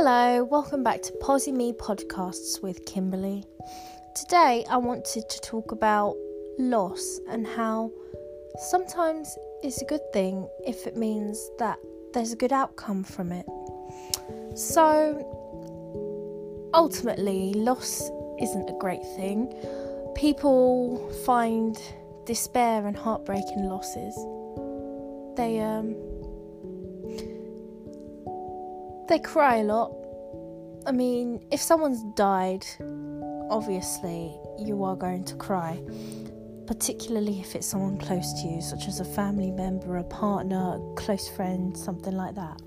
Hello, welcome back to Posy Me Podcasts with Kimberly. Today I wanted to talk about loss and how sometimes it's a good thing if it means that there's a good outcome from it. So, ultimately, loss isn't a great thing. People find despair and heartbreaking losses. They um they cry a lot. I mean, if someone's died, obviously you are going to cry, particularly if it's someone close to you, such as a family member, a partner, a close friend, something like that.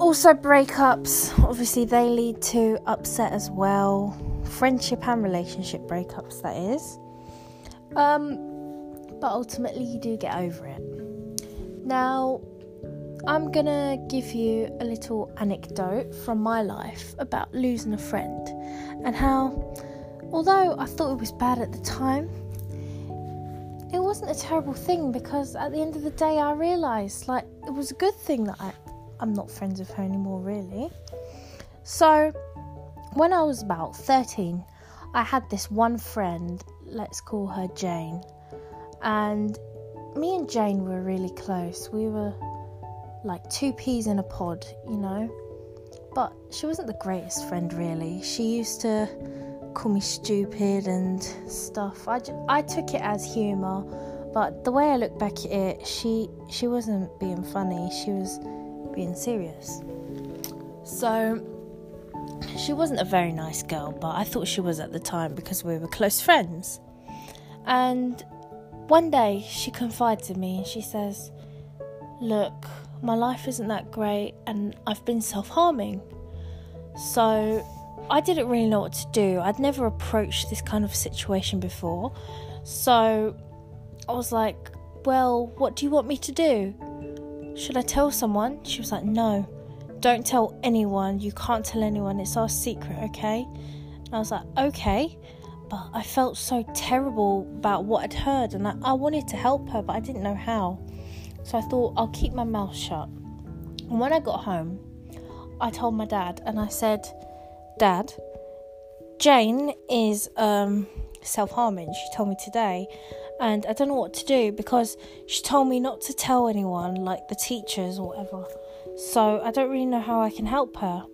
Also, breakups, obviously, they lead to upset as well. Friendship and relationship breakups, that is. Um, but ultimately, you do get over it. Now, I'm gonna give you a little anecdote from my life about losing a friend and how, although I thought it was bad at the time, it wasn't a terrible thing because at the end of the day, I realised like it was a good thing that I, I'm not friends with her anymore, really. So, when I was about 13, I had this one friend, let's call her Jane, and me and Jane were really close. We were like two peas in a pod, you know. But she wasn't the greatest friend, really. She used to call me stupid and stuff. I, I took it as humour, but the way I look back at it, she she wasn't being funny. She was being serious. So she wasn't a very nice girl, but I thought she was at the time because we were close friends. And one day she confides in me and she says, Look, my life isn't that great and I've been self harming. So I didn't really know what to do. I'd never approached this kind of situation before. So I was like, well, what do you want me to do? Should I tell someone? She was like, no, don't tell anyone. You can't tell anyone. It's our secret, okay? And I was like, okay. But I felt so terrible about what I'd heard and I, I wanted to help her, but I didn't know how. So I thought I'll keep my mouth shut. And when I got home, I told my dad and I said, Dad, Jane is um, self harming. She told me today, and I don't know what to do because she told me not to tell anyone, like the teachers or whatever. So I don't really know how I can help her.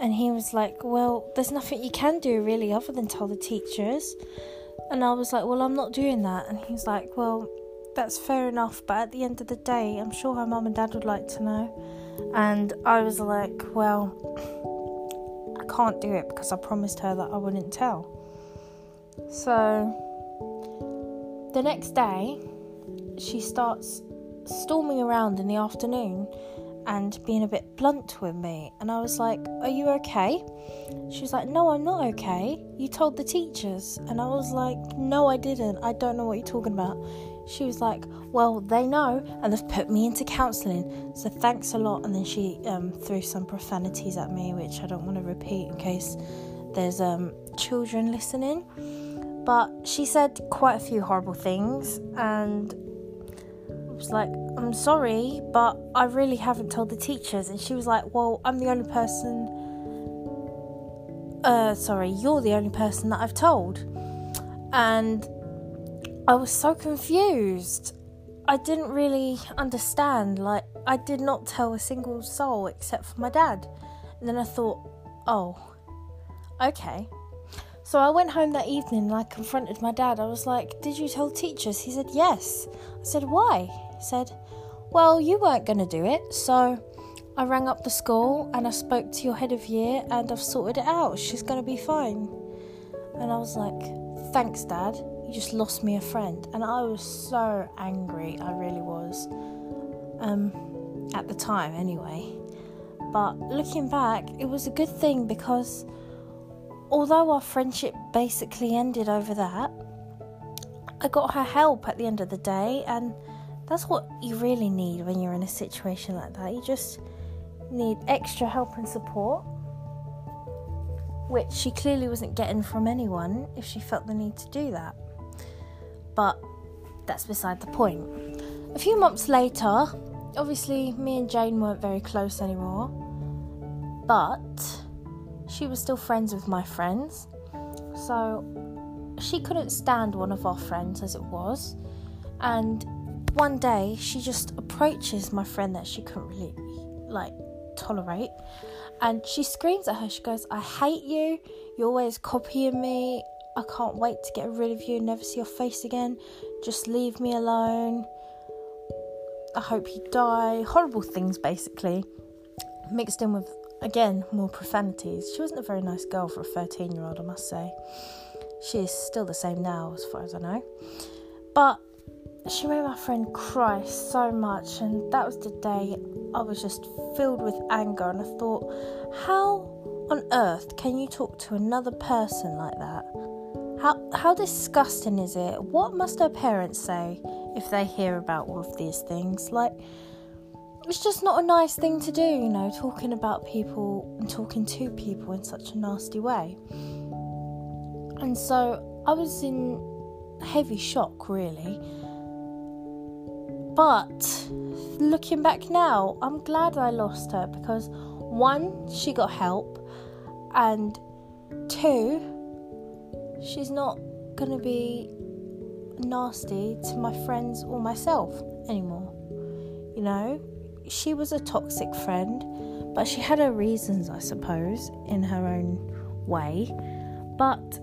And he was like, Well, there's nothing you can do really other than tell the teachers. And I was like, Well, I'm not doing that. And he's like, Well, that's fair enough, but at the end of the day, I'm sure her mum and dad would like to know. And I was like, well, I can't do it because I promised her that I wouldn't tell. So the next day, she starts storming around in the afternoon and being a bit blunt with me. And I was like, Are you okay? She was like, No, I'm not okay. You told the teachers. And I was like, No, I didn't. I don't know what you're talking about. She was like, Well, they know, and they've put me into counselling, so thanks a lot. And then she um, threw some profanities at me, which I don't want to repeat in case there's um, children listening. But she said quite a few horrible things, and I was like, I'm sorry, but I really haven't told the teachers. And she was like, Well, I'm the only person. Uh, sorry, you're the only person that I've told. And I was so confused. I didn't really understand. Like, I did not tell a single soul except for my dad. And then I thought, oh, okay. So I went home that evening and I confronted my dad. I was like, Did you tell teachers? He said, Yes. I said, Why? He said, Well, you weren't going to do it. So I rang up the school and I spoke to your head of year and I've sorted it out. She's going to be fine. And I was like, Thanks, Dad you just lost me a friend. And I was so angry, I really was. Um, at the time, anyway. But looking back, it was a good thing because although our friendship basically ended over that, I got her help at the end of the day, and that's what you really need when you're in a situation like that. You just need extra help and support, which she clearly wasn't getting from anyone if she felt the need to do that but that's beside the point. A few months later, obviously, me and Jane weren't very close anymore, but she was still friends with my friends. So she couldn't stand one of our friends as it was. And one day she just approaches my friend that she couldn't really like tolerate and she screams at her she goes i hate you you're always copying me i can't wait to get rid of you and never see your face again. Just leave me alone. I hope you die. Horrible things basically. Mixed in with again more profanities. She wasn't a very nice girl for a 13 year old i must say. She is still the same now as far as i know. But she made my friend cry so much, and that was the day I was just filled with anger. And I thought, how on earth can you talk to another person like that? How how disgusting is it? What must her parents say if they hear about all of these things? Like it's just not a nice thing to do, you know, talking about people and talking to people in such a nasty way. And so I was in heavy shock really but looking back now, I'm glad I lost her because one, she got help, and two, she's not going to be nasty to my friends or myself anymore. You know, she was a toxic friend, but she had her reasons, I suppose, in her own way. But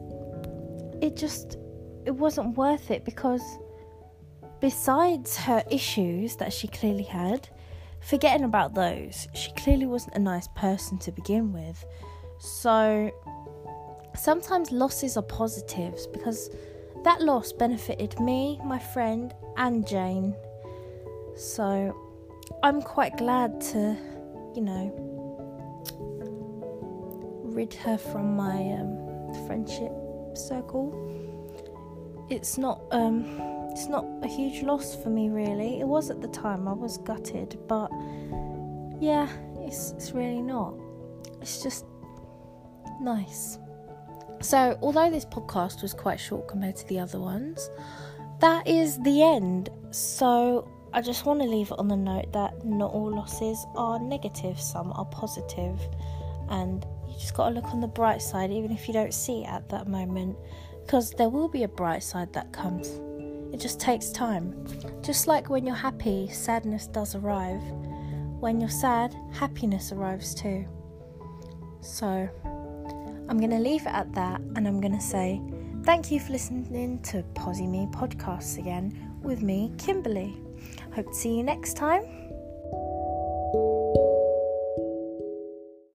it just it wasn't worth it because besides her issues that she clearly had, forgetting about those, she clearly wasn't a nice person to begin with. So sometimes losses are positives because that loss benefited me, my friend, and Jane. So I'm quite glad to, you know, rid her from my um, friendship circle. It's not um, it's not a huge loss for me, really. It was at the time, I was gutted, but yeah, it's, it's really not. It's just nice. So, although this podcast was quite short compared to the other ones, that is the end. So, I just want to leave it on the note that not all losses are negative, some are positive, and you just got to look on the bright side, even if you don't see it at that moment, because there will be a bright side that comes. It just takes time. Just like when you're happy, sadness does arrive. When you're sad, happiness arrives too. So, I'm going to leave it at that and I'm going to say thank you for listening to Posy Me podcasts again with me, Kimberly. Hope to see you next time.